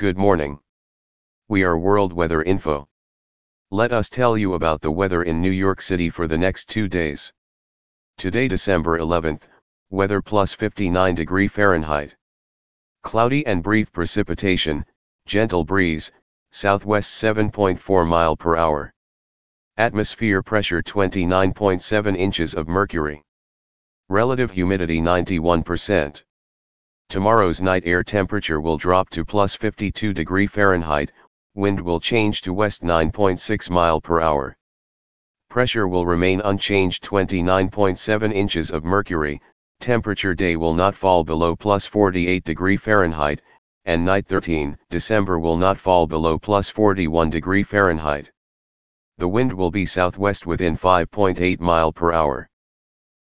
Good morning. We are World Weather Info. Let us tell you about the weather in New York City for the next two days. Today December 11th, weather plus 59 degree Fahrenheit. Cloudy and brief precipitation, gentle breeze, southwest 7.4 mile per hour. Atmosphere pressure 29.7 inches of mercury. Relative humidity 91%. Tomorrow's night air temperature will drop to plus 52 degree Fahrenheit, wind will change to west 9.6 mile per hour. Pressure will remain unchanged 29.7 inches of mercury, temperature day will not fall below plus 48 degree Fahrenheit, and night 13 December will not fall below plus 41 degree Fahrenheit. The wind will be southwest within 5.8 mile per hour.